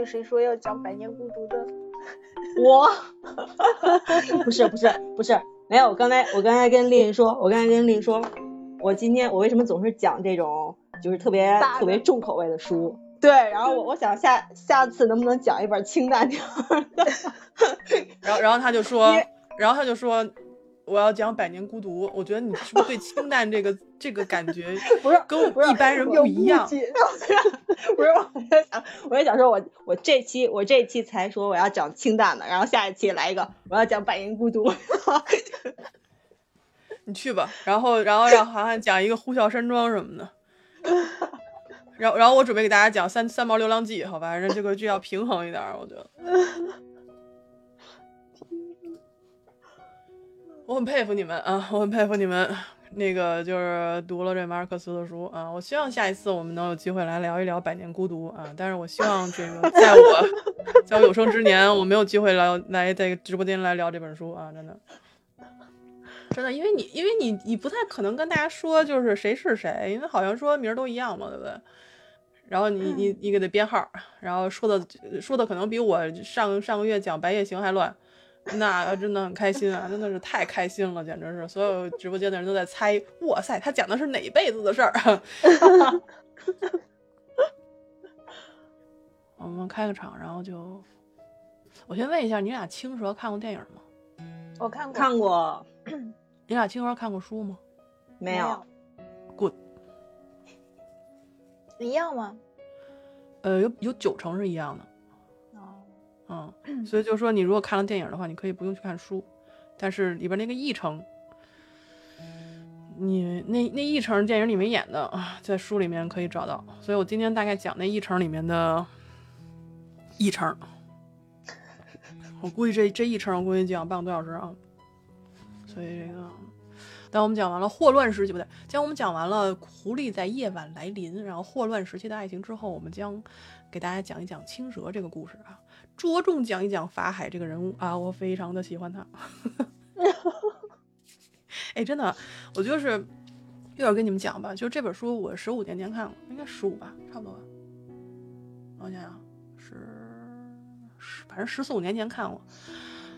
听到一句谁说要讲《百年孤独》的？我，不是不是不是，没有。我刚才我刚才跟丽丽说，我刚才跟丽丽说，我今天我为什么总是讲这种就是特别特别重口味的书？对，然后我我想下下次能不能讲一本清淡点的？然后然后他就说，然后他就说。我要讲《百年孤独》，我觉得你是不是对清淡这个这个感觉不是跟一般人不一样？不是，我在想，我在想说，我我这期我这期才说我要讲清淡的，然后下一期来一个我要讲《百年孤独》。你去吧，然后然后让涵涵讲一个《呼啸山庄》什么的，然后然后我准备给大家讲《三三毛流浪记》，好吧，让这个剧要平衡一点，我觉得。我很佩服你们啊！我很佩服你们，那个就是读了这马尔克斯的书啊！我希望下一次我们能有机会来聊一聊《百年孤独》啊！但是我希望这个 在我在我有生之年，我没有机会来来在直播间来聊这本书啊！真的，真的，因为你因为你你不太可能跟大家说就是谁是谁，因为好像说名儿都一样嘛，对不对？然后你你你给他编号，然后说的说的可能比我上上个月讲《白夜行》还乱。那真的很开心啊，真的是太开心了，简直是所有直播间的人都在猜，哇塞，他讲的是哪辈子的事儿？我们开个场，然后就，我先问一下，你俩青蛇看过电影吗？我看过，看过。你俩青蛇看过书吗？没有。Good。一样吗？呃，有有九成是一样的。嗯，所以就说你如果看了电影的话，你可以不用去看书，但是里边那个议程，你那那议程电影里面演的啊，在书里面可以找到。所以我今天大概讲那议程里面的议程，我估计这这一程我估计讲半个多小时啊。所以这个，当我们讲完了霍乱时期不对，将我们讲完了狐狸在夜晚来临，然后霍乱时期的爱情之后，我们将给大家讲一讲青蛇这个故事啊。着重讲一讲法海这个人物啊，我非常的喜欢他。哎，真的，我就是又要跟你们讲吧，就这本书我十五年前看了，应该十五吧，差不多吧。我想想，十十，反正十四五年前看过，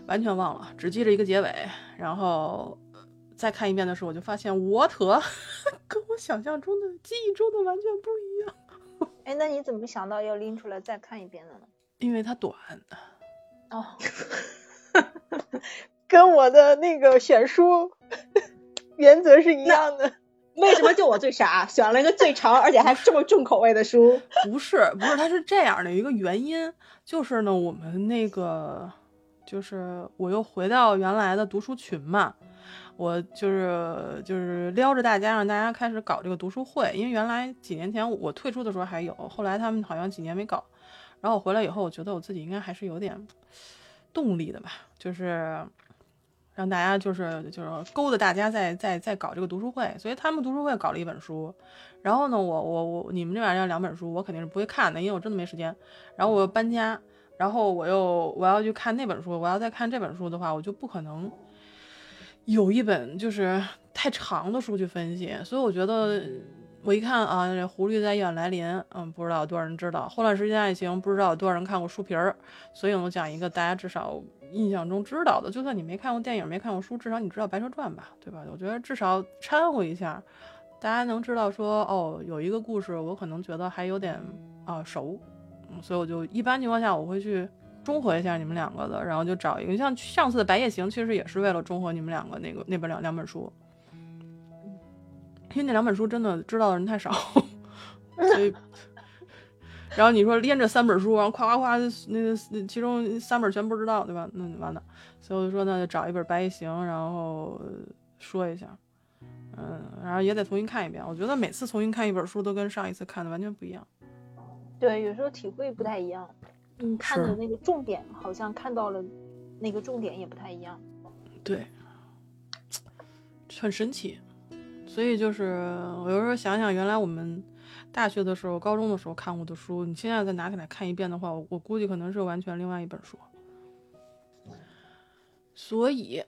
完全忘了，只记着一个结尾。然后再看一遍的时候，我就发现我特跟我想象中的、记忆中的完全不一样。哎，那你怎么想到要拎出来再看一遍的呢？因为它短，哦，跟我的那个选书 原则是一样的。为什么就我最傻，选了一个最长而且还这么重口味的书？不是，不是，它是这样的一个原因，就是呢，我们那个就是我又回到原来的读书群嘛，我就是就是撩着大家让大家开始搞这个读书会，因为原来几年前我退出的时候还有，后来他们好像几年没搞。然后我回来以后，我觉得我自己应该还是有点动力的吧，就是让大家就是就是勾搭大家在在在搞这个读书会，所以他们读书会搞了一本书，然后呢，我我我你们这边要两本书，我肯定是不会看的，因为我真的没时间。然后我搬家，然后我又我要去看那本书，我要再看这本书的话，我就不可能有一本就是太长的书去分析，所以我觉得。我一看啊，这狐狸在夜晚来临，嗯，不知道有多少人知道《霍乱时间爱情》，不知道有多少人看过书皮儿，所以我讲一个大家至少印象中知道的，就算你没看过电影，没看过书，至少你知道《白蛇传》吧，对吧？我觉得至少掺和一下，大家能知道说，哦，有一个故事，我可能觉得还有点啊熟，嗯，所以我就一般情况下我会去中和一下你们两个的，然后就找一个，像上次的《白夜行》，其实也是为了中和你们两个那个那本两两本书。因为那两本书真的知道的人太少，所以，然后你说连着三本书，然后夸夸夸，那个其中三本全不知道，对吧？那完了，所以我就说那就找一本《白夜行》，然后说一下，嗯，然后也得重新看一遍。我觉得每次重新看一本书都跟上一次看的完全不一样。对，有时候体会不太一样，嗯，看的那个重点好像看到了那个重点也不太一样。对，很神奇。所以就是我有时候想想，原来我们大学的时候、高中的时候看过的书，你现在再拿起来看一遍的话，我我估计可能是完全另外一本书。所以，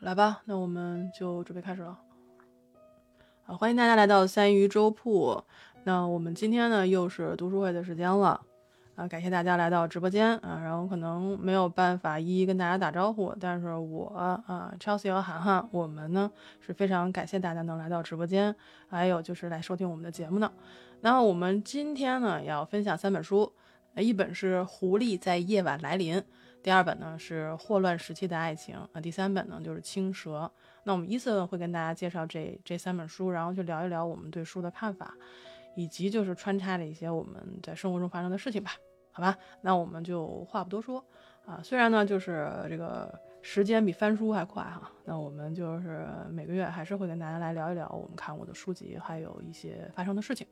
来吧，那我们就准备开始了。啊，欢迎大家来到三鱼粥铺。那我们今天呢，又是读书会的时间了。啊，感谢大家来到直播间啊，然后可能没有办法一一跟大家打招呼，但是我啊，Chelsea 和涵涵，我们呢是非常感谢大家能来到直播间，还有就是来收听我们的节目呢。那我们今天呢要分享三本书，一本是《狐狸在夜晚来临》，第二本呢是《霍乱时期的爱情》，啊，第三本呢就是《青蛇》。那我们依次会跟大家介绍这这三本书，然后就聊一聊我们对书的看法。以及就是穿插了一些我们在生活中发生的事情吧，好吧，那我们就话不多说啊。虽然呢，就是这个时间比翻书还快哈，那我们就是每个月还是会跟大家来聊一聊我们看过的书籍，还有一些发生的事情。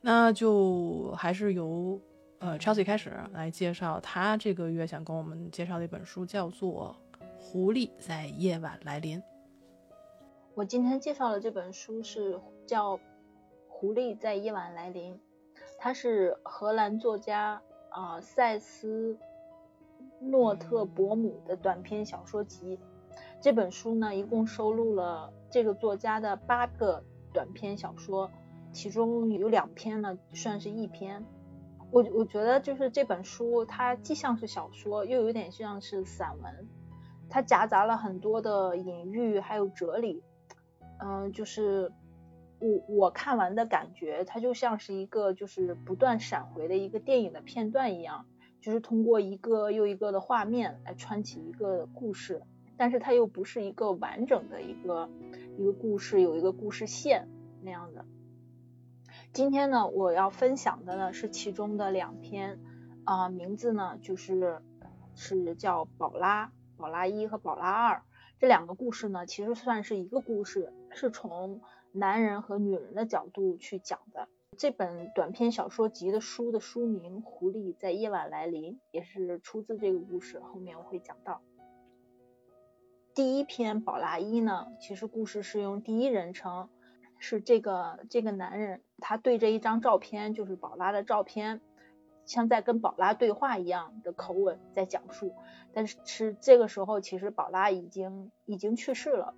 那就还是由呃 Chelsea 开始来介绍他这个月想跟我们介绍的一本书，叫做《狐狸在夜晚来临》。我今天介绍的这本书是叫。狐狸在夜晚来临，它是荷兰作家啊塞斯诺特伯姆的短篇小说集。这本书呢，一共收录了这个作家的八个短篇小说，其中有两篇呢算是一篇。我我觉得就是这本书，它既像是小说，又有点像是散文，它夹杂了很多的隐喻还有哲理，嗯，就是。我我看完的感觉，它就像是一个就是不断闪回的一个电影的片段一样，就是通过一个又一个的画面来穿起一个故事，但是它又不是一个完整的一个一个故事，有一个故事线那样的。今天呢，我要分享的呢是其中的两篇啊，名字呢就是是叫宝拉宝拉一和宝拉二这两个故事呢，其实算是一个故事，是从。男人和女人的角度去讲的这本短篇小说集的书的书名《狐狸在夜晚来临》也是出自这个故事，后面我会讲到。第一篇宝拉一呢，其实故事是用第一人称，是这个这个男人他对着一张照片，就是宝拉的照片，像在跟宝拉对话一样的口吻在讲述，但是是这个时候其实宝拉已经已经去世了，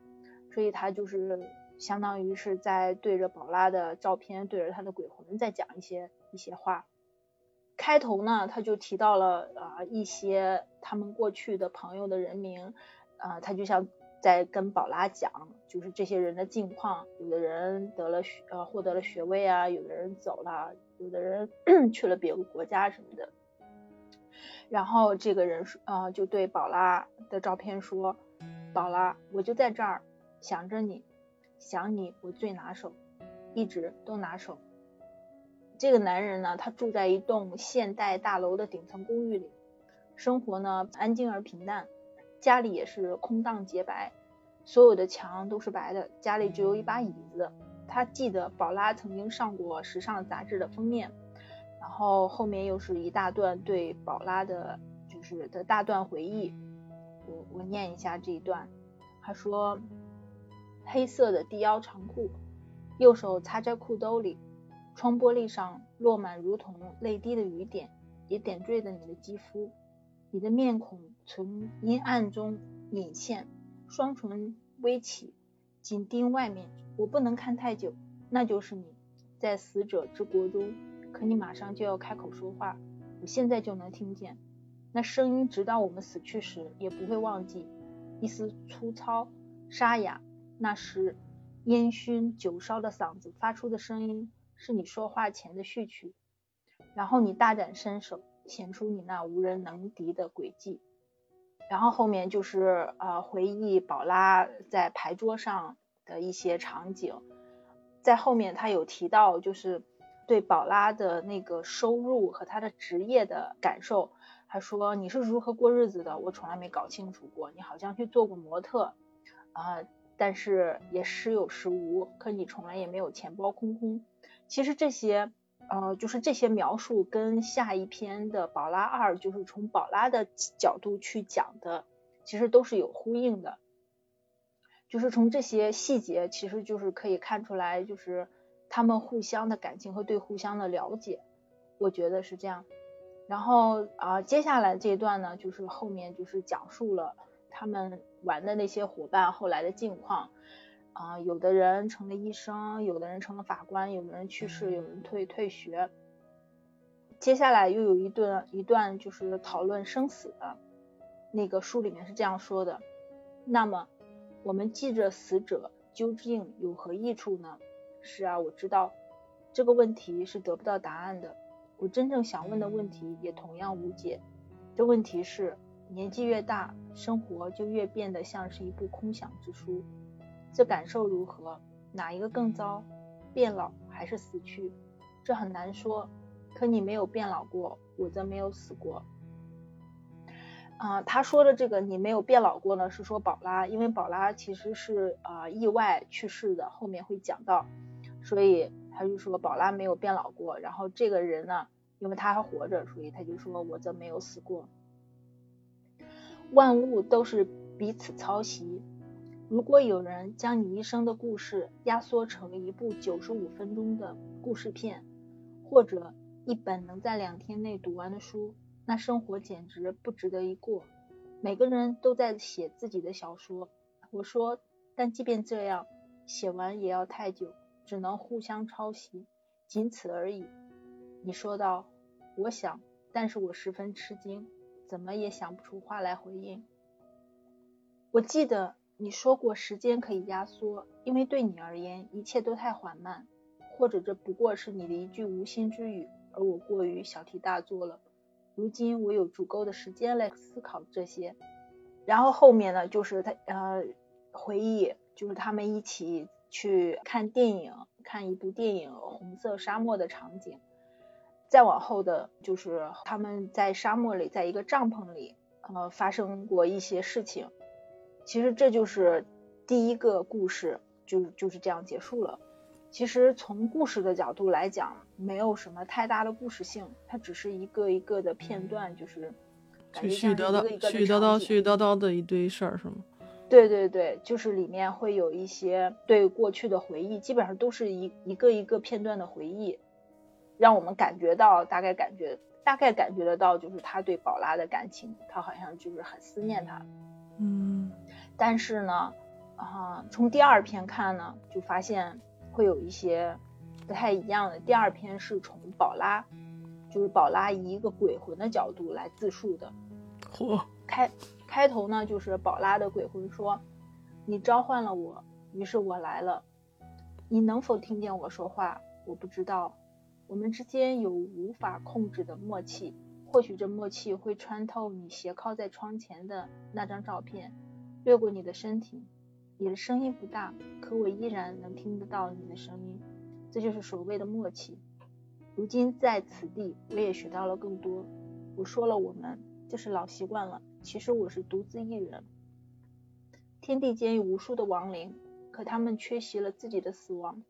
所以他就是。相当于是在对着宝拉的照片，对着他的鬼魂在讲一些一些话。开头呢，他就提到了啊一些他们过去的朋友的人名，啊，他就像在跟宝拉讲，就是这些人的近况，有的人得了学呃获得了学位啊，有的人走了，有的人 去了别个国家什么的。然后这个人说啊就对宝拉的照片说，宝拉，我就在这儿想着你。想你，我最拿手，一直都拿手。这个男人呢，他住在一栋现代大楼的顶层公寓里，生活呢安静而平淡，家里也是空荡洁白，所有的墙都是白的，家里只有一把椅子。他记得宝拉曾经上过时尚杂志的封面，然后后面又是一大段对宝拉的，就是的大段回忆。我我念一下这一段，他说。黑色的低腰长裤，右手插在裤兜里，窗玻璃上落满如同泪滴的雨点，也点缀着你的肌肤。你的面孔从阴暗中隐现，双唇微起，紧盯外面。我不能看太久，那就是你在死者之国中，可你马上就要开口说话，我现在就能听见那声音，直到我们死去时也不会忘记。一丝粗糙沙哑。那时，烟熏酒烧的嗓子发出的声音，是你说话前的序曲。然后你大展身手，显出你那无人能敌的诡计。然后后面就是呃回忆宝拉在牌桌上的一些场景。在后面他有提到，就是对宝拉的那个收入和他的职业的感受。他说你是如何过日子的，我从来没搞清楚过。你好像去做过模特啊。但是也时有时无，可你从来也没有钱包空空。其实这些，呃，就是这些描述跟下一篇的宝拉二，就是从宝拉的角度去讲的，其实都是有呼应的。就是从这些细节，其实就是可以看出来，就是他们互相的感情和对互相的了解，我觉得是这样。然后啊，接下来这一段呢，就是后面就是讲述了。他们玩的那些伙伴后来的近况啊，有的人成了医生，有的人成了法官，有的人去世，有人退退学。接下来又有一段一段就是讨论生死的，那个书里面是这样说的。那么我们记着死者究竟有何益处呢？是啊，我知道这个问题是得不到答案的。我真正想问的问题也同样无解。这问题是：年纪越大，生活就越变得像是一部空想之书。这感受如何？哪一个更糟？变老还是死去？这很难说。可你没有变老过，我则没有死过。啊，他说的这个你没有变老过呢，是说宝拉，因为宝拉其实是啊意外去世的，后面会讲到，所以他就说宝拉没有变老过。然后这个人呢，因为他还活着，所以他就说我则没有死过。万物都是彼此抄袭。如果有人将你一生的故事压缩成一部九十五分钟的故事片，或者一本能在两天内读完的书，那生活简直不值得一过。每个人都在写自己的小说，我说，但即便这样，写完也要太久，只能互相抄袭，仅此而已。你说道，我想，但是我十分吃惊，怎么也想不出话来回应。我记得你说过，时间可以压缩，因为对你而言，一切都太缓慢，或者这不过是你的一句无心之语。而我过于小题大做了。如今我有足够的时间来思考这些。然后后面呢，就是他呃回忆，就是他们一起去看电影，看一部电影《红色沙漠》的场景。再往后的，就是他们在沙漠里，在一个帐篷里，呃，发生过一些事情。其实这就是第一个故事，就就是这样结束了。其实从故事的角度来讲，没有什么太大的故事性，它只是一个一个的片段，就是絮絮叨叨、絮絮叨叨、絮絮叨叨的一堆事儿，是吗？对对对，就是里面会有一些对过去的回忆，基本上都是一一个一个片段的回忆，让我们感觉到大概感觉大概感觉得到，就是他对宝拉的感情，他好像就是很思念她。嗯，但是呢，啊，从第二篇看呢，就发现。会有一些不太一样的。第二篇是从宝拉，就是宝拉以一个鬼魂的角度来自述的。嚯！开开头呢，就是宝拉的鬼魂说：“你召唤了我，于是我来了。你能否听见我说话？我不知道。我们之间有无法控制的默契，或许这默契会穿透你斜靠在窗前的那张照片，掠过你的身体。”你的声音不大，可我依然能听得到你的声音，这就是所谓的默契。如今在此地，我也学到了更多。我说了我们，这是老习惯了。其实我是独自一人。天地间有无数的亡灵，可他们缺席了自己的死亡，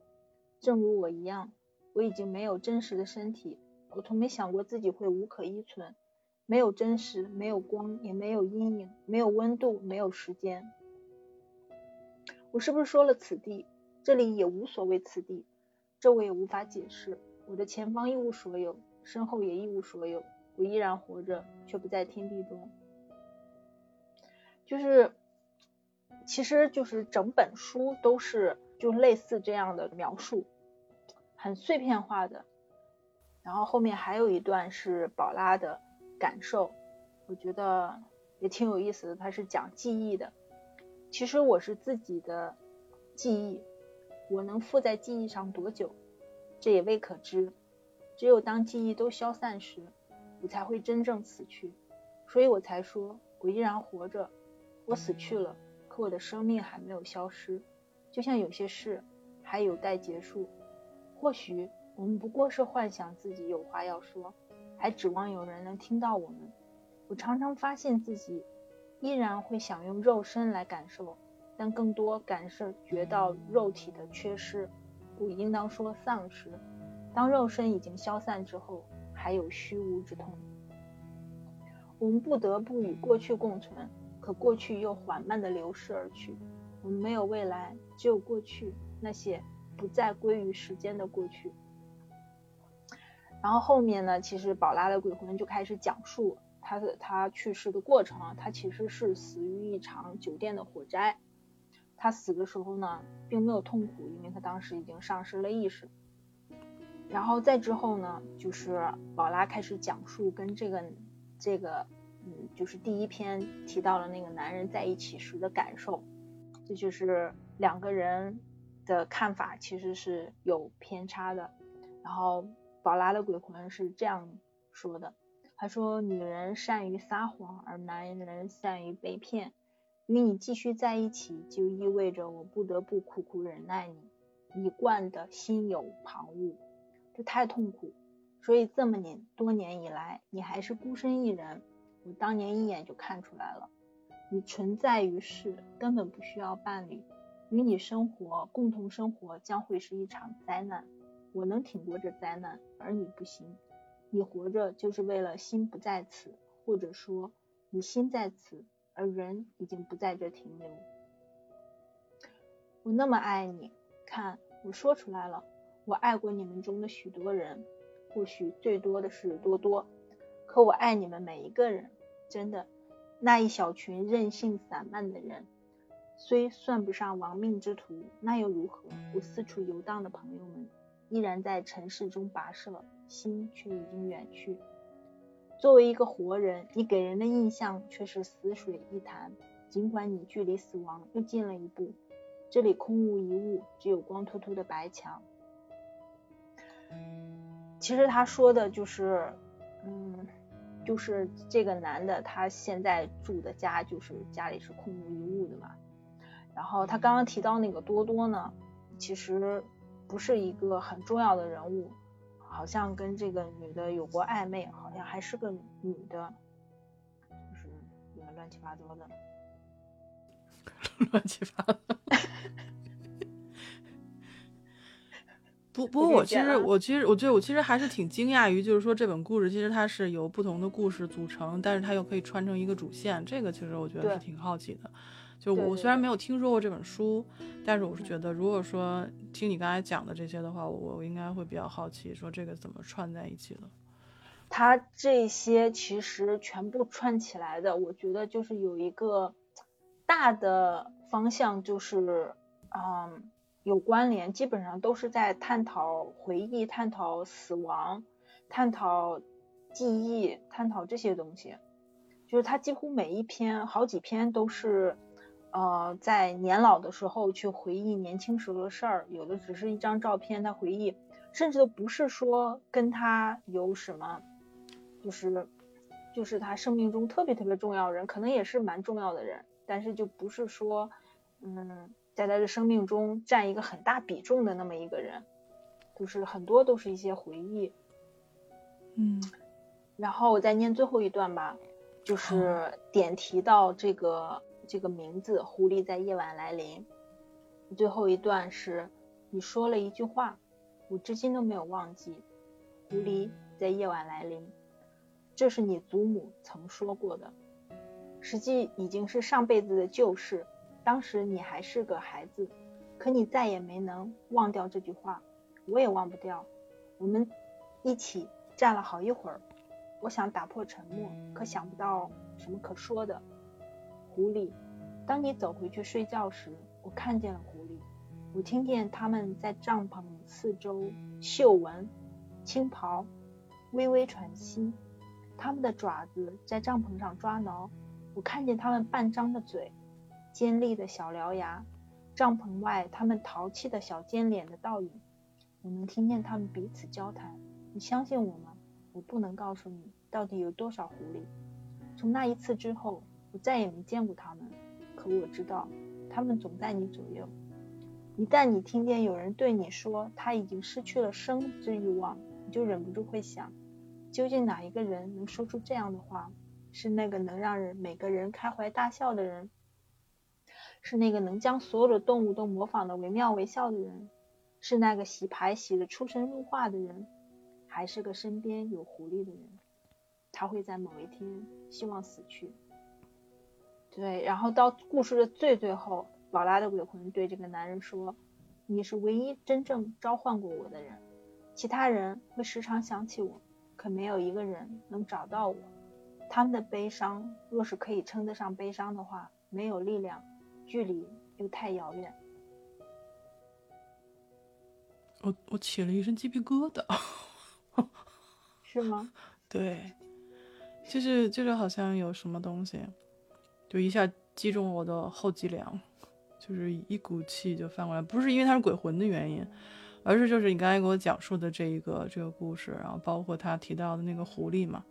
正如我一样。我已经没有真实的身体，我从没想过自己会无可依存。没有真实，没有光，也没有阴影，没有温度，没有时间。我是不是说了此地？这里也无所谓此地，这我也无法解释。我的前方一无所有，身后也一无所有。我依然活着，却不在天地中。就是，其实就是整本书都是就类似这样的描述，很碎片化的。然后后面还有一段是宝拉的感受，我觉得也挺有意思的。他是讲记忆的。其实我是自己的记忆，我能附在记忆上多久，这也未可知。只有当记忆都消散时，我才会真正死去。所以我才说，我依然活着。我死去了，可我的生命还没有消失。就像有些事还有待结束。或许我们不过是幻想自己有话要说，还指望有人能听到我们。我常常发现自己。依然会想用肉身来感受，但更多感受觉到肉体的缺失，不应当说丧失。当肉身已经消散之后，还有虚无之痛。我们不得不与过去共存，可过去又缓慢地流逝而去。我们没有未来，只有过去，那些不再归于时间的过去。然后后面呢，其实宝拉的鬼魂就开始讲述。他的他去世的过程啊，他其实是死于一场酒店的火灾。他死的时候呢，并没有痛苦，因为他当时已经丧失了意识。然后再之后呢，就是宝拉开始讲述跟这个这个，嗯，就是第一篇提到了那个男人在一起时的感受，这就是两个人的看法其实是有偏差的。然后宝拉的鬼魂是这样说的，他说：“女人善于撒谎，而男人善于被骗。与你继续在一起，就意味着我不得不苦苦忍耐你，一贯的心有旁骛。”这太痛苦，所以这么年多年以来，你还是孤身一人。我当年一眼就看出来了，你存在于世，根本不需要伴侣，与你生活，共同生活将会是一场灾难。我能挺过这灾难，而你不行。你活着就是为了心不在此，或者说你心在此，而人已经不在这停留。我那么爱你，看，我说出来了。我爱过你们中的许多人，或许最多的是多多，可我爱你们每一个人，真的。那一小群任性散漫的人，虽算不上亡命之徒，那又如何？我四处游荡的朋友们，依然在尘世中跋涉，心却已经远去。作为一个活人，你给人的印象却是死水一潭，尽管你距离死亡又近了一步。这里空无一物，只有光秃秃的白墙。其实他说的就是，嗯，就是这个男的他现在住的家就是家里是空无一物的嘛。然后他刚刚提到那个多多呢，其实不是一个很重要的人物，好像跟这个女的有过暧昧，好像还是个女的，就是也乱七八糟的，乱七八糟。不不过我其实我其实我觉得我其实还是挺惊讶于，就是说这本故事其实它是由不同的故事组成，但是它又可以穿成一个主线，这个其实我觉得是挺好奇的。就我虽然没有听说过这本书，但是我是觉得，如果说听你刚才讲的这些的话，我我应该会比较好奇，说这个怎么串在一起的。它这些其实全部串起来的，我觉得就是有一个大的方向，就是嗯。有关联，基本上都是在探讨回忆、探讨死亡、探讨记忆、探讨这些东西。就是它几乎每一篇、好几篇都是呃在年老的时候去回忆年轻时候的事儿，有的只是一张照片，他回忆，甚至都不是说跟他有什么，就是就是他生命中特别特别重要人，可能也是蛮重要的人，但是就不是说嗯。在他的生命中占一个很大比重的那么一个人，就是很多都是一些回忆，嗯，然后我再念最后一段吧，就是点提到这个这个名字“狐狸在夜晚来临”。最后一段是你说了一句话，我至今都没有忘记，“狐狸在夜晚来临”，这是你祖母曾说过的，实际已经是上辈子的旧事。当时你还是个孩子，可你再也没能忘掉这句话，我也忘不掉。我们一起站了好一会儿，我想打破沉默，可想不到什么可说的。狐狸，当你走回去睡觉时，我看见了狐狸，我听见他们在帐篷四周嗅闻、轻刨、微微喘息，他们的爪子在帐篷上抓挠，我看见他们半张的嘴。尖利的小獠牙，帐篷外他们淘气的小尖脸的倒影，我能听见他们彼此交谈。你相信我吗？我不能告诉你到底有多少狐狸。从那一次之后，我再也没见过他们。可我知道，他们总在你左右。一旦你听见有人对你说他已经失去了生之欲望，你就忍不住会想：究竟哪一个人能说出这样的话？是那个能让人每个人开怀大笑的人？是那个能将所有的动物都模仿的惟妙惟肖的人，是那个洗牌洗的出神入化的人，还是个身边有狐狸的人？他会在某一天希望死去。对，然后到故事的最最后，劳拉的鬼魂对这个男人说：“你是唯一真正召唤过我的人，其他人会时常想起我，可没有一个人能找到我。他们的悲伤，若是可以称得上悲伤的话，没有力量。”距离又太遥远。我我起了一身鸡皮疙瘩，是吗？对，就是就是好像有什么东西，就一下击中我的后脊梁，就是一股气就翻过来，不是因为他是鬼魂的原因，而是就是你刚才给我讲述的这一个这个故事，然后包括他提到的那个狐狸嘛。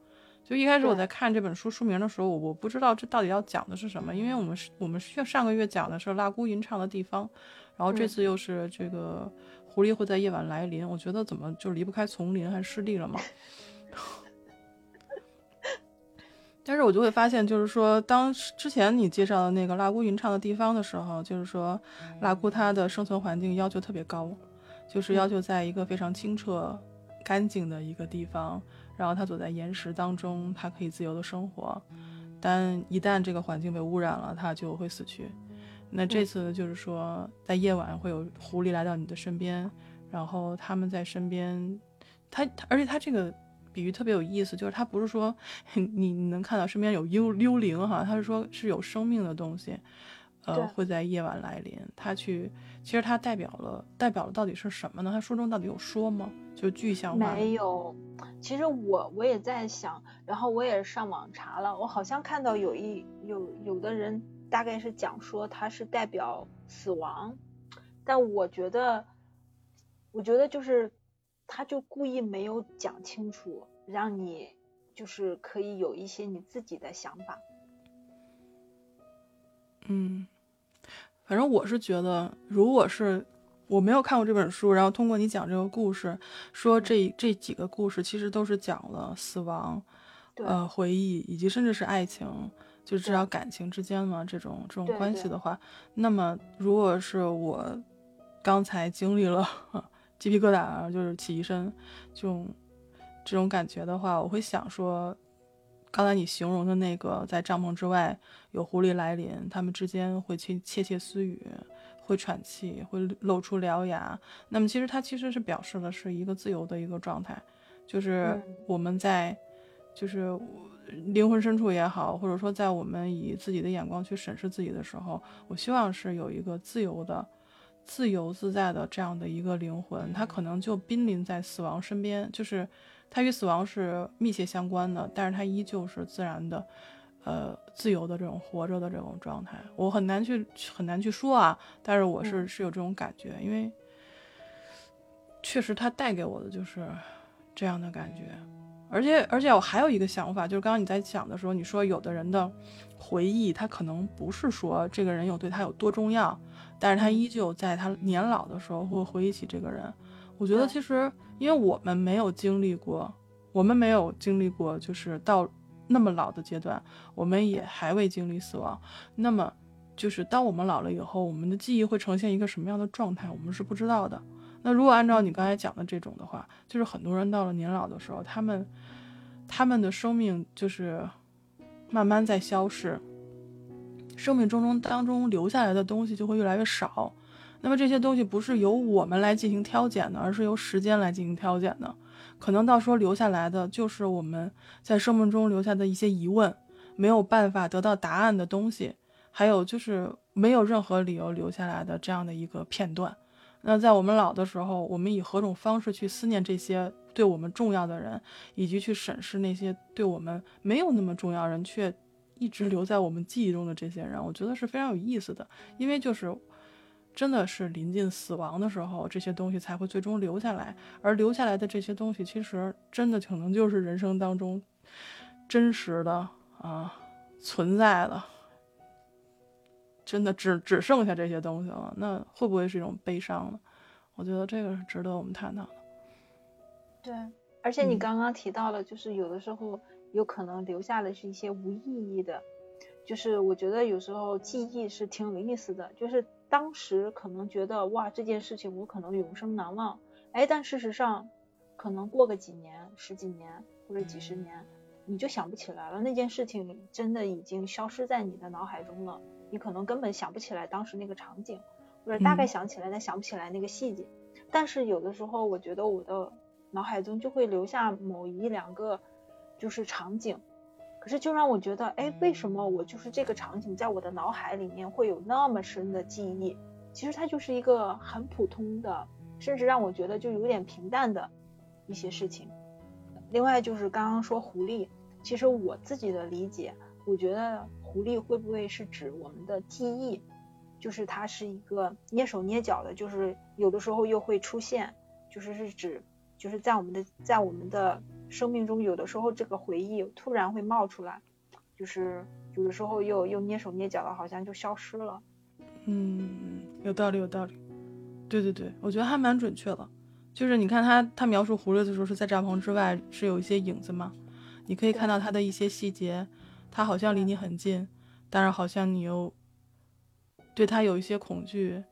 就一开始我在看这本书书名的时候，我我不知道这到底要讲的是什么，因为我们是我们上上个月讲的是拉姑吟唱的地方，然后这次又是这个狐狸会在夜晚来临，我觉得怎么就离不开丛林还是湿地了嘛。但是我就会发现，就是说，当之前你介绍的那个拉姑吟唱的地方的时候，就是说，拉姑它的生存环境要求特别高，就是要求在一个非常清澈、干净的一个地方。然后它躲在岩石当中，它可以自由的生活，但一旦这个环境被污染了，它就会死去。那这次就是说，在夜晚会有狐狸来到你的身边，然后他们在身边，它而且它这个比喻特别有意思，就是他不是说 你你能看到身边有幽幽灵哈，他是说是有生命的东西。呃，会在夜晚来临。他去，其实它代表了，代表了到底是什么呢？他书中到底有说吗？就具象化？没有。其实我我也在想，然后我也上网查了，我好像看到有一有有的人大概是讲说它是代表死亡，但我觉得，我觉得就是他就故意没有讲清楚，让你就是可以有一些你自己的想法。嗯，反正我是觉得，如果是我没有看过这本书，然后通过你讲这个故事，说这这几个故事其实都是讲了死亡，呃，回忆以及甚至是爱情，就至少感情之间嘛这种这种关系的话，那么如果是我刚才经历了鸡皮疙瘩，就是起一身这种这种感觉的话，我会想说。刚才你形容的那个，在帐篷之外有狐狸来临，他们之间会窃窃窃私语，会喘气，会露出獠牙。那么其实它其实是表示的是一个自由的一个状态，就是我们在，就是灵魂深处也好，或者说在我们以自己的眼光去审视自己的时候，我希望是有一个自由的、自由自在的这样的一个灵魂，他可能就濒临在死亡身边，就是。他与死亡是密切相关的，但是他依旧是自然的，呃，自由的这种活着的这种状态。我很难去很难去说啊，但是我是是有这种感觉，因为确实他带给我的就是这样的感觉。而且而且我还有一个想法，就是刚刚你在讲的时候，你说有的人的回忆，他可能不是说这个人有对他有多重要，但是他依旧在他年老的时候会回忆起这个人。我觉得其实。因为我们没有经历过，我们没有经历过，就是到那么老的阶段，我们也还未经历死亡。那么，就是当我们老了以后，我们的记忆会呈现一个什么样的状态，我们是不知道的。那如果按照你刚才讲的这种的话，就是很多人到了年老的时候，他们他们的生命就是慢慢在消逝，生命中中当中留下来的东西就会越来越少。那么这些东西不是由我们来进行挑拣的，而是由时间来进行挑拣的。可能到时候留下来的就是我们在生命中留下的一些疑问，没有办法得到答案的东西，还有就是没有任何理由留下来的这样的一个片段。那在我们老的时候，我们以何种方式去思念这些对我们重要的人，以及去审视那些对我们没有那么重要人却一直留在我们记忆中的这些人，我觉得是非常有意思的，因为就是。真的是临近死亡的时候，这些东西才会最终留下来。而留下来的这些东西，其实真的可能就是人生当中真实的啊存在的。真的只只剩下这些东西了，那会不会是一种悲伤呢？我觉得这个是值得我们探讨的。对，而且你刚刚提到了，就是有的时候有可能留下的是一些无意义的。就是我觉得有时候记忆是挺有意思的，就是。当时可能觉得哇这件事情我可能永生难忘，哎，但事实上可能过个几年、十几年或者几十年，你就想不起来了。那件事情真的已经消失在你的脑海中了，你可能根本想不起来当时那个场景，或者大概想起来但想不起来那个细节。但是有的时候我觉得我的脑海中就会留下某一两个就是场景。可是就让我觉得，哎，为什么我就是这个场景在我的脑海里面会有那么深的记忆？其实它就是一个很普通的甚至让我觉得就有点平淡的一些事情。另外就是刚刚说狐狸，其实我自己的理解，我觉得狐狸会不会是指我们的记忆，就是它是一个蹑手蹑脚的，就是有的时候又会出现，就是是指就是在我们的在我们的生命中，有的时候这个回忆突然会冒出来，就是有的时候又又蹑手蹑脚的，好像就消失了。嗯，有道理，有道理。对对对，我觉得还蛮准确的。就是你看他他描述狐狸的时候是在帐篷之外，是有一些影子嘛？你可以看到他的一些细节，他好像离你很近，但是好像你又对他有一些恐惧，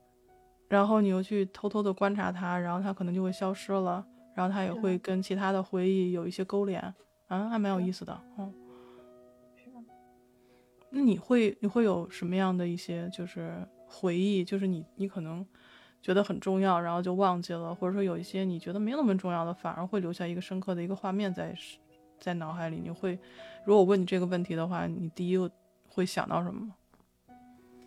然后你又去偷偷的观察他，然后他可能就会消失了，然后他也会跟其他的回忆有一些勾连，啊，还蛮有意思的，嗯。那你会你会有什么样的一些就是回忆？就是你你可能。觉得很重要，然后就忘记了，或者说有一些你觉得没那么重要的，反而会留下一个深刻的一个画面在在脑海里。你会，如果我问你这个问题的话，你第一会想到什么？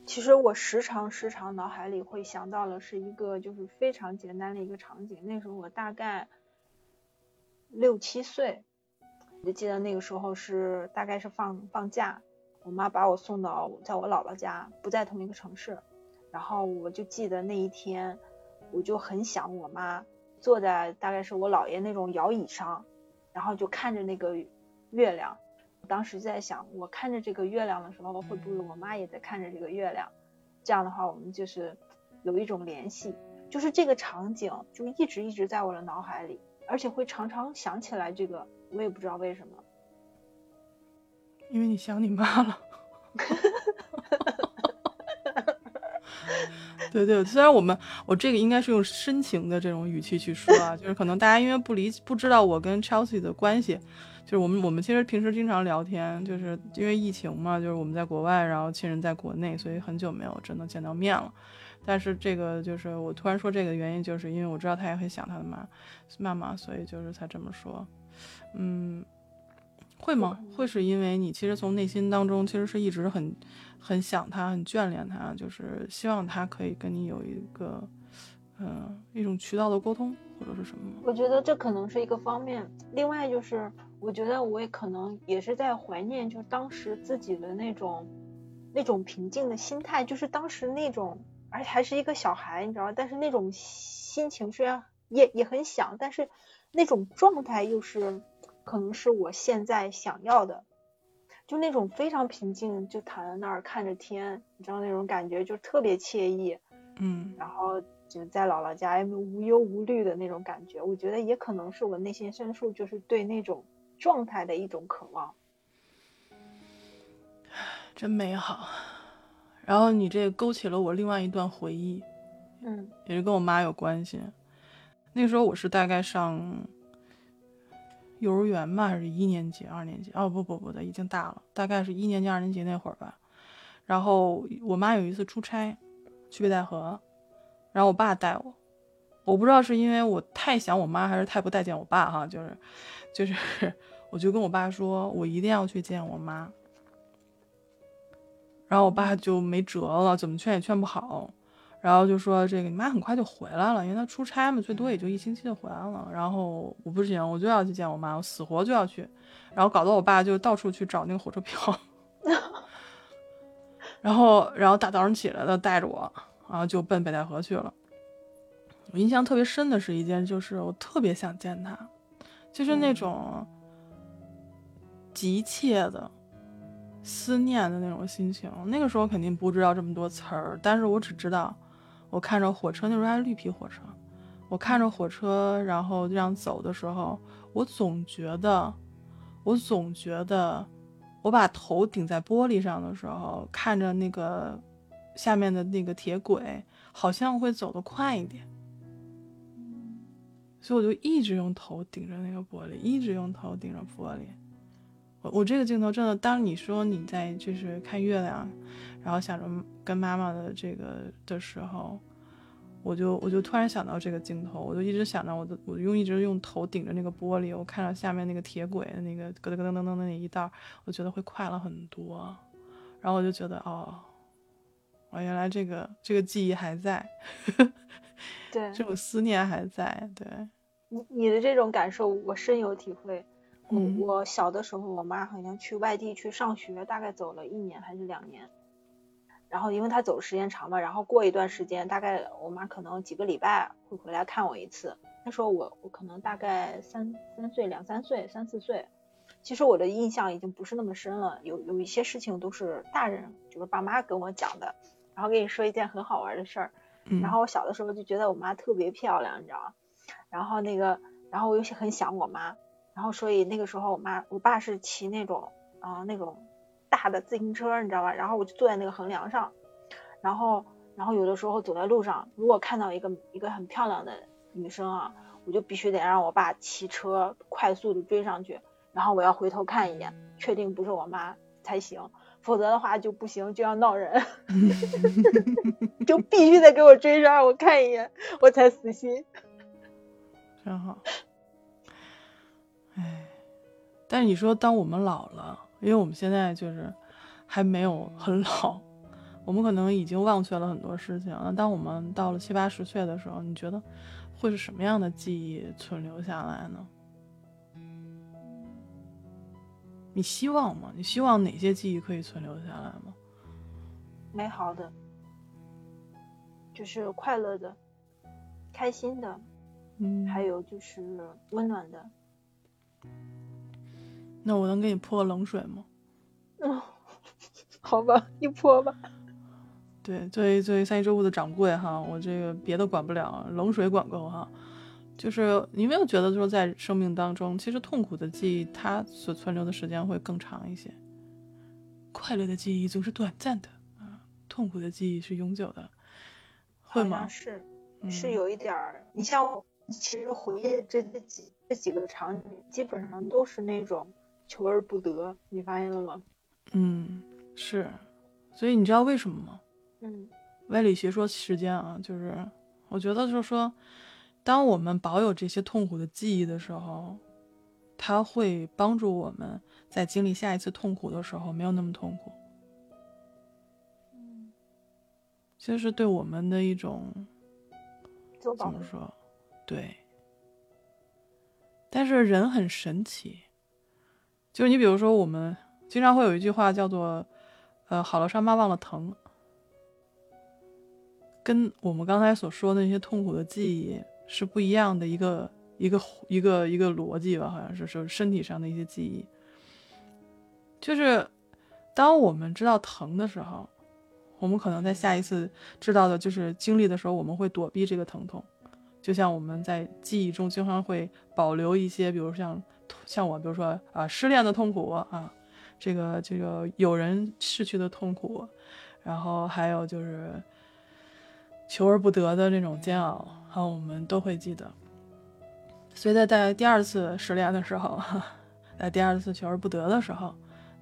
其实我时常时常脑海里会想到的是一个就是非常简单的一个场景。那时候我大概六七岁，我就记得那个时候是大概是放放假，我妈把我送到在我姥姥家，不在同一个城市。然后我就记得那一天，我就很想我妈坐在大概是我姥爷那种摇椅上，然后就看着那个月亮。当时在想，我看着这个月亮的时候，会不会我妈也在看着这个月亮？这样的话，我们就是有一种联系，就是这个场景就一直一直在我的脑海里，而且会常常想起来这个，我也不知道为什么。因为你想你妈了。对对，虽然我们我这个应该是用深情的这种语气去说啊，就是可能大家因为不理不知道我跟 Chelsea 的关系，就是我们我们其实平时经常聊天，就是因为疫情嘛，就是我们在国外，然后亲人在国内，所以很久没有真的见到面了。但是这个就是我突然说这个原因，就是因为我知道他也很想他的妈妈妈，所以就是才这么说。嗯，会吗？会是因为你其实从内心当中其实是一直很。很想他，很眷恋他，就是希望他可以跟你有一个，嗯，一种渠道的沟通，或者是什么？我觉得这可能是一个方面。另外就是，我觉得我也可能也是在怀念，就当时自己的那种，那种平静的心态，就是当时那种，而且还是一个小孩，你知道但是那种心情虽然也也很想，但是那种状态又是，可能是我现在想要的。就那种非常平静，就躺在那儿看着天，你知道那种感觉就特别惬意，嗯，然后就在姥姥家无忧无虑的那种感觉，我觉得也可能是我内心深处就是对那种状态的一种渴望，真美好。然后你这勾起了我另外一段回忆，嗯，也是跟我妈有关系。那时候我是大概上。幼儿园吧，还是一年级、二年级？哦，不不不的，已经大了，大概是一年级、二年级那会儿吧。然后我妈有一次出差去北戴河，然后我爸带我，我不知道是因为我太想我妈，还是太不待见我爸哈，就是就是，我就跟我爸说，我一定要去见我妈。然后我爸就没辙了，怎么劝也劝不好。然后就说这个你妈很快就回来了，因为她出差嘛，最多也就一星期就回来了。然后我不行，我就要去见我妈，我死活就要去。然后搞得我爸就到处去找那个火车票。然后，然后大早上起来的，带着我，然后就奔北戴河去了。我印象特别深的是一件，就是我特别想见他，就是那种急切的思念的那种心情。那个时候肯定不知道这么多词儿，但是我只知道。我看着火车，那时候还绿皮火车。我看着火车，然后这样走的时候，我总觉得，我总觉得，我把头顶在玻璃上的时候，看着那个下面的那个铁轨，好像会走得快一点。所以我就一直用头顶着那个玻璃，一直用头顶着玻璃。我我这个镜头真的，当你说你在就是看月亮。然后想着跟妈妈的这个的时候，我就我就突然想到这个镜头，我就一直想着我的，我用一直用头顶着那个玻璃，我看到下面那个铁轨的那个咯噔咯噔噔噔的那一道，我觉得会快了很多。然后我就觉得哦，哦，原来这个这个记忆还在，对，这种思念还在。对，你你的这种感受我深有体会。嗯，我小的时候，我妈好像去外地去上学，大概走了一年还是两年。然后因为她走的时间长嘛，然后过一段时间，大概我妈可能几个礼拜会回来看我一次。那时候我我可能大概三三岁两三岁三四岁，其实我的印象已经不是那么深了。有有一些事情都是大人就是爸妈跟我讲的。然后跟你说一件很好玩的事儿。然后我小的时候就觉得我妈特别漂亮，你知道吗？然后那个，然后我又是很想我妈。然后所以那个时候我妈我爸是骑那种啊那种大的自行车，你知道吧？然后我就坐在那个横梁上，然后然后有的时候走在路上，如果看到一个一个很漂亮的女生啊，我就必须得让我爸骑车快速的追上去，然后我要回头看一眼，确定不是我妈才行，否则的话就不行，就要闹人，就必须得给我追上，我看一眼我才死心。真好。哎，但是你说，当我们老了，因为我们现在就是还没有很老，我们可能已经忘却了很多事情。那当我们到了七八十岁的时候，你觉得会是什么样的记忆存留下来呢？你希望吗？你希望哪些记忆可以存留下来吗？美好的，就是快乐的、开心的，嗯，还有就是温暖的。那我能给你泼冷水吗？嗯，好吧，你泼吧。对，作为作为三一周物的掌柜哈，我这个别的管不了，冷水管够哈。就是你没有觉得说在生命当中，其实痛苦的记忆它所存留的时间会更长一些，快乐的记忆总是短暂的啊，痛苦的记忆是永久的，会吗？是，是有一点儿。你像我，其实回忆这这几这几个场景，基本上都是那种。求而不得，你发现了吗？嗯，是，所以你知道为什么吗？嗯，歪理邪说时间啊，就是我觉得就是说，当我们保有这些痛苦的记忆的时候，它会帮助我们在经历下一次痛苦的时候没有那么痛苦。嗯，其实对我们的一种怎么说？对，但是人很神奇。就是你比如说，我们经常会有一句话叫做“呃，好了伤疤忘了疼”，跟我们刚才所说的那些痛苦的记忆是不一样的一个一个一个一个逻辑吧？好像是说身体上的一些记忆。就是当我们知道疼的时候，我们可能在下一次知道的就是经历的时候，我们会躲避这个疼痛。就像我们在记忆中经常会保留一些，比如像。像我，比如说啊，失恋的痛苦啊，这个这个有人逝去的痛苦，然后还有就是求而不得的那种煎熬，啊，我们都会记得。所以在在第二次失恋的时候，在第二次求而不得的时候，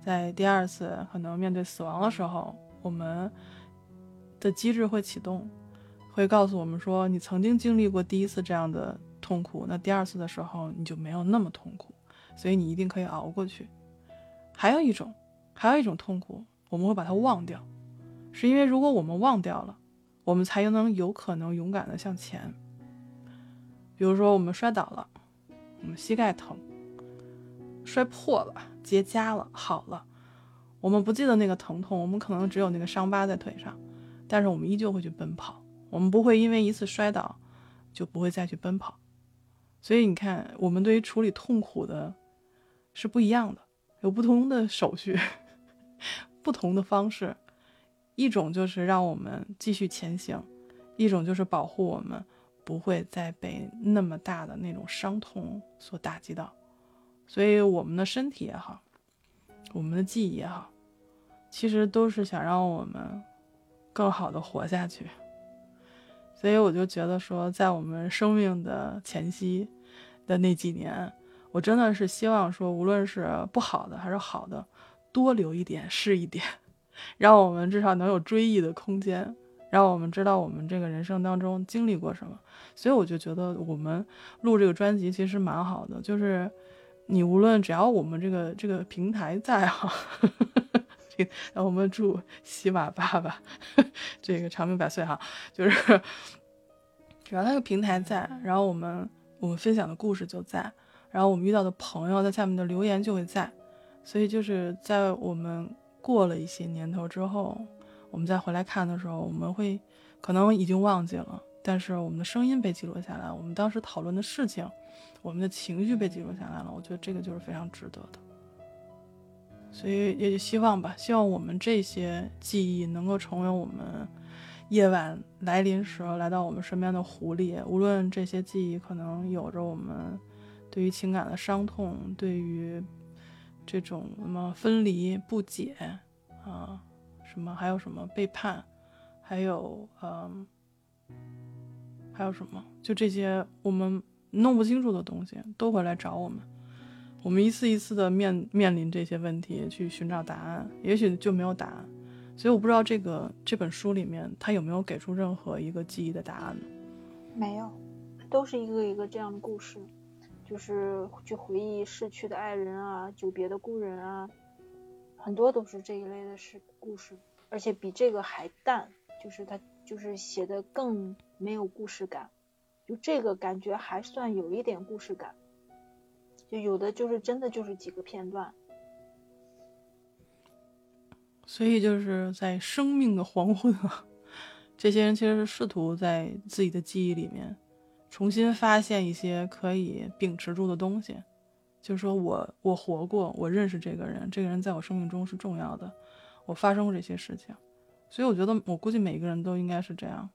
在第二次可能面对死亡的时候，我们的机制会启动，会告诉我们说，你曾经经历过第一次这样的痛苦，那第二次的时候你就没有那么痛苦。所以你一定可以熬过去。还有一种，还有一种痛苦，我们会把它忘掉，是因为如果我们忘掉了，我们才能有可能勇敢的向前。比如说我们摔倒了，我们膝盖疼，摔破了，结痂了，好了，我们不记得那个疼痛，我们可能只有那个伤疤在腿上，但是我们依旧会去奔跑，我们不会因为一次摔倒就不会再去奔跑。所以你看，我们对于处理痛苦的。是不一样的，有不同的手续，不同的方式。一种就是让我们继续前行，一种就是保护我们不会再被那么大的那种伤痛所打击到。所以，我们的身体也好，我们的记忆也好，其实都是想让我们更好的活下去。所以，我就觉得说，在我们生命的前夕的那几年。我真的是希望说，无论是不好的还是好的，多留一点是一点，让我们至少能有追忆的空间，让我们知道我们这个人生当中经历过什么。所以我就觉得我们录这个专辑其实蛮好的，就是你无论只要我们这个这个平台在哈，那我们祝喜马爸爸 这个长命百岁哈，就是只要那个平台在，然后我们我们分享的故事就在，然后我们遇到的朋友在下面的留言就会在，所以就是在我们过了一些年头之后，我们再回来看的时候，我们会可能已经忘记了，但是我们的声音被记录下来，我们当时讨论的事情，我们的情绪被记录下来了，我觉得这个就是非常值得的。所以也就希望吧，希望我们这些记忆能够成为我们夜晚来临时来到我们身边的狐狸。无论这些记忆可能有着我们对于情感的伤痛，对于这种什么分离、不解啊，什么还有什么背叛，还有嗯，还有什么，就这些我们弄不清楚的东西，都会来找我们。我们一次一次的面面临这些问题，去寻找答案，也许就没有答案。所以我不知道这个这本书里面他有没有给出任何一个记忆的答案？没有，都是一个一个这样的故事，就是去回忆逝去的爱人啊，久别的故人啊，很多都是这一类的事故事，而且比这个还淡，就是他就是写的更没有故事感，就这个感觉还算有一点故事感。就有的就是真的就是几个片段，所以就是在生命的黄昏啊，这些人其实是试图在自己的记忆里面重新发现一些可以秉持住的东西，就是说我我活过，我认识这个人，这个人在我生命中是重要的，我发生过这些事情，所以我觉得我估计每个人都应该是这样，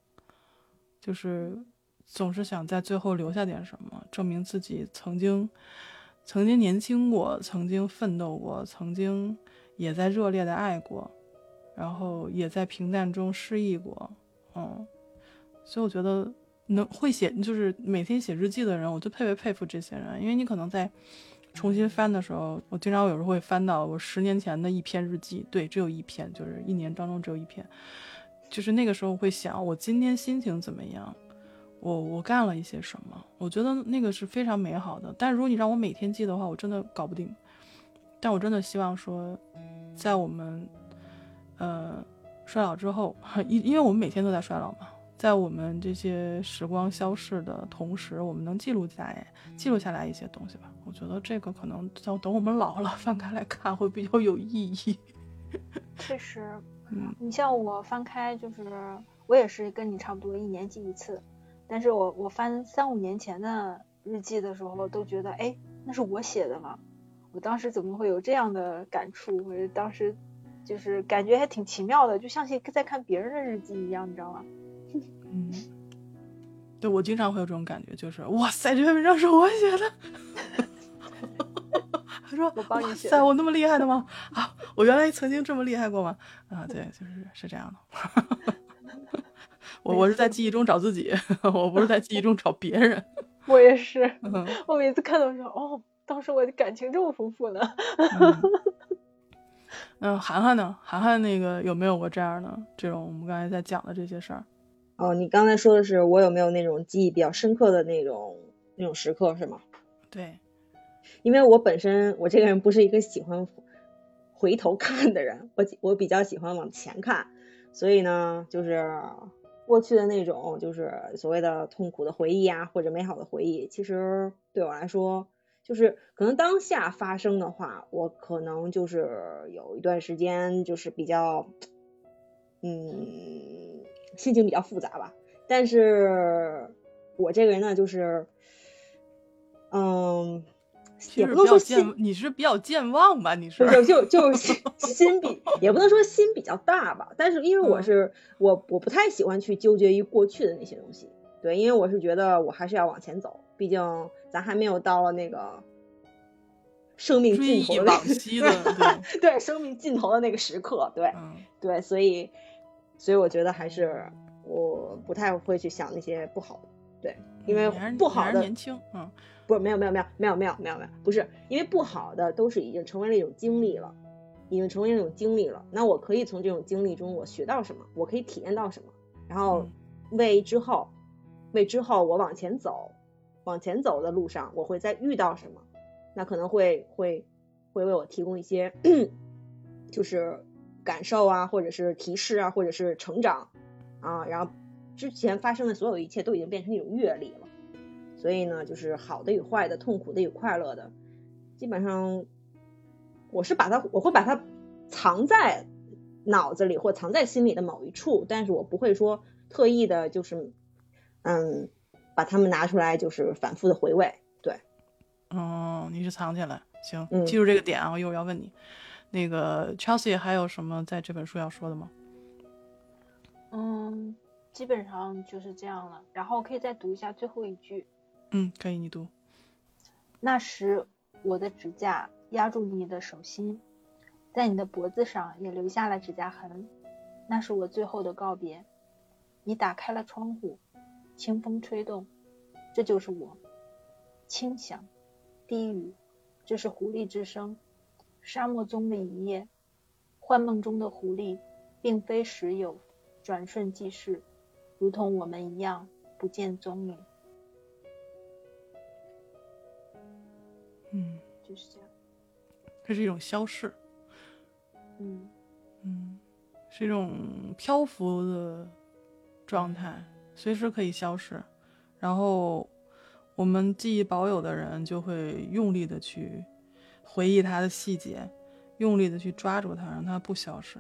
就是总是想在最后留下点什么，证明自己曾经。曾经年轻过，曾经奋斗过，曾经也在热烈的爱过，然后也在平淡中失意过，嗯，所以我觉得能会写，就是每天写日记的人，我就特别佩服这些人，因为你可能在重新翻的时候，我经常有时候会翻到我十年前的一篇日记，对，只有一篇，就是一年当中只有一篇，就是那个时候会想，我今天心情怎么样。我我干了一些什么？我觉得那个是非常美好的。但如果你让我每天记的话，我真的搞不定。但我真的希望说，在我们呃衰老之后，因因为我们每天都在衰老嘛，在我们这些时光消逝的同时，我们能记录下来记录下来一些东西吧。我觉得这个可能要等我们老了翻开来看会比较有意义。确实，嗯，你像我翻开，就是我也是跟你差不多，一年记一次。但是我我翻三五年前的日记的时候，都觉得哎，那是我写的吗？我当时怎么会有这样的感触？我当时就是感觉还挺奇妙的，就像是在看别人的日记一样，你知道吗？嗯，对我经常会有这种感觉，就是哇塞，这篇文章是我写的。他 说我帮你写，塞，我那么厉害的吗？啊，我原来曾经这么厉害过吗？啊，对，就是是这样的。我我是在记忆中找自己，我不是在记忆中找别人。我也是，我每次看到说，哦，当时我的感情这么丰富呢。嗯，涵涵呢？涵涵那个有没有过这样的这种我们刚才在讲的这些事儿？哦，你刚才说的是我有没有那种记忆比较深刻的那种那种时刻是吗？对，因为我本身我这个人不是一个喜欢回头看的人，我我比较喜欢往前看，所以呢，就是。过去的那种就是所谓的痛苦的回忆啊，或者美好的回忆，其实对我来说，就是可能当下发生的话，我可能就是有一段时间就是比较，嗯，心情比较复杂吧。但是我这个人呢，就是，嗯。也不能说心，你是比较健忘吧？你是就就就是心比，也不能说心比较大吧。但是因为我是我我不太喜欢去纠结于过去的那些东西，对，因为我是觉得我还是要往前走，毕竟咱还没有到了那个生命尽头的 对生命尽头的那个时刻，对对，所以所以我觉得还是我不太会去想那些不好的，对，因为不好的年轻，嗯。不是没有没有没有没有没有没有没有不是因为不好的都是已经成为了一种经历了，已经成为一种经历了。那我可以从这种经历中我学到什么？我可以体验到什么？然后为之后为之后我往前走往前走的路上我会再遇到什么？那可能会会会为我提供一些就是感受啊，或者是提示啊，或者是成长啊，然后之前发生的所有一切都已经变成一种阅历了。所以呢，就是好的与坏的，痛苦的与快乐的，基本上我是把它，我会把它藏在脑子里或藏在心里的某一处，但是我不会说特意的，就是嗯，把它们拿出来，就是反复的回味。对，哦，你是藏起来，行，记住这个点啊，我一会儿要问你。那个 Chelsea 还有什么在这本书要说的吗？嗯，基本上就是这样了。然后可以再读一下最后一句。嗯，可以，你读。那时，我的指甲压住你的手心，在你的脖子上也留下了指甲痕。那是我最后的告别。你打开了窗户，清风吹动，这就是我。轻响，低语，这是狐狸之声。沙漠中的一夜，幻梦中的狐狸，并非时有，转瞬即逝，如同我们一样，不见踪影。嗯，就是这样。它是一种消逝。嗯嗯，是一种漂浮的状态，随时可以消失。然后我们记忆保有的人就会用力的去回忆它的细节，用力的去抓住它，让它不消失。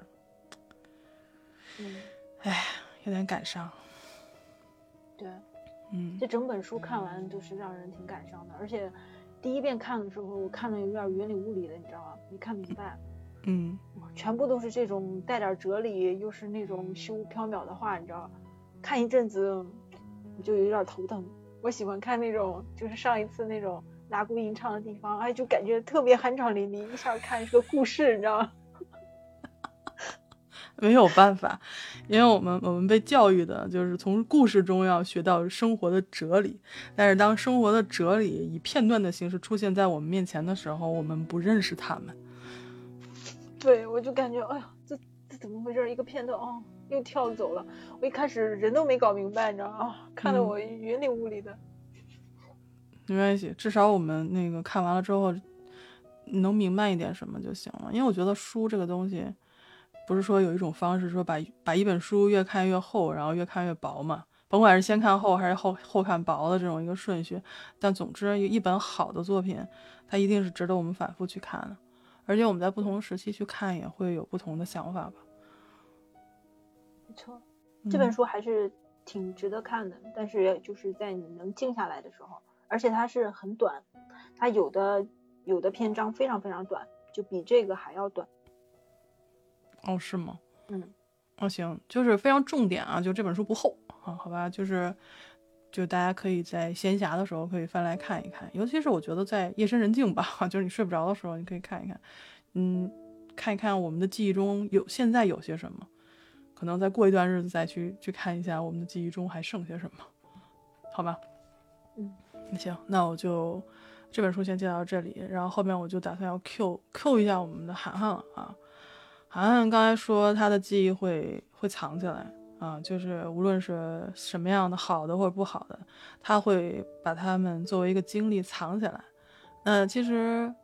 嗯，哎，有点感伤。对，嗯，这整本书看完就是让人挺感伤的，而且。第一遍看的时候，我看的有点云里雾里的，你知道吗？没看明白。嗯，全部都是这种带点哲理，又是那种虚无缥缈的话，你知道看一阵子我就有点头疼。我喜欢看那种，就是上一次那种拉姑吟唱的地方，哎，就感觉特别酣畅淋漓，一下看是个故事，你知道吗？没有办法，因为我们我们被教育的就是从故事中要学到生活的哲理，但是当生活的哲理以片段的形式出现在我们面前的时候，我们不认识他们。对，我就感觉，哎呀，这这怎么回事？一个片段哦，又跳走了。我一开始人都没搞明白，你知道吗？看得我云里雾里的。没关系，至少我们那个看完了之后能明白一点什么就行了。因为我觉得书这个东西。不是说有一种方式说把把一本书越看越厚，然后越看越薄嘛？甭管是先看厚还是后后看薄的这种一个顺序，但总之一本好的作品，它一定是值得我们反复去看的，而且我们在不同时期去看也会有不同的想法吧。没错，这本书还是挺值得看的，但是就是在你能静下来的时候，而且它是很短，它有的有的篇章非常非常短，就比这个还要短。哦，是吗？嗯，哦，行，就是非常重点啊，就这本书不厚啊，好吧，就是，就大家可以在闲暇的时候可以翻来看一看，尤其是我觉得在夜深人静吧，就是你睡不着的时候，你可以看一看，嗯，看一看我们的记忆中有现在有些什么，可能再过一段日子再去去看一下我们的记忆中还剩些什么，好吧？嗯，那行，那我就这本书先介绍到这里，然后后面我就打算要 Q Q 一下我们的涵涵了啊。涵涵刚才说他的记忆会会藏起来啊，就是无论是什么样的好的或者不好的，他会把他们作为一个经历藏起来。那其实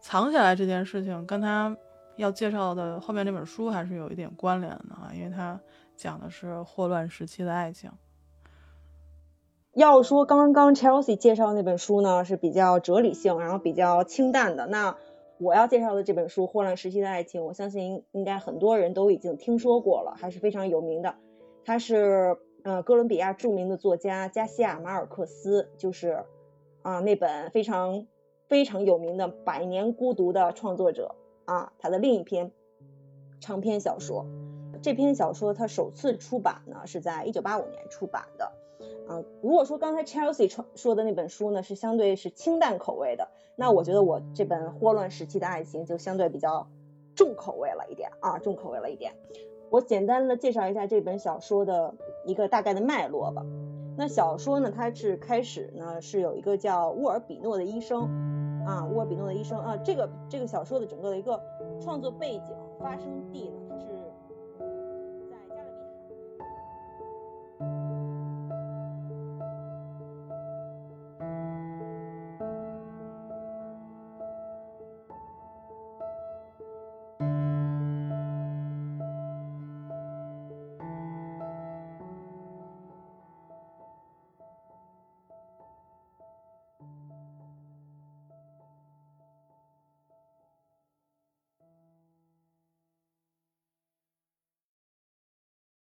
藏起来这件事情跟他要介绍的后面那本书还是有一点关联的啊，因为他讲的是霍乱时期的爱情。要说刚刚 Chelsea 介绍那本书呢，是比较哲理性，然后比较清淡的那。我要介绍的这本书《霍乱时期的爱情》，我相信应该很多人都已经听说过了，还是非常有名的。他是呃哥伦比亚著名的作家加西亚马尔克斯，就是啊那本非常非常有名的《百年孤独》的创作者啊，他的另一篇长篇小说。这篇小说它首次出版呢是在一九八五年出版的。如果说刚才 Chelsea 说说的那本书呢是相对是清淡口味的。那我觉得我这本《霍乱时期的爱情》就相对比较重口味了一点啊，重口味了一点。我简单的介绍一下这本小说的一个大概的脉络吧。那小说呢，它是开始呢是有一个叫沃尔比诺的医生啊，沃尔比诺的医生啊，这个这个小说的整个的一个创作背景、发生地呢。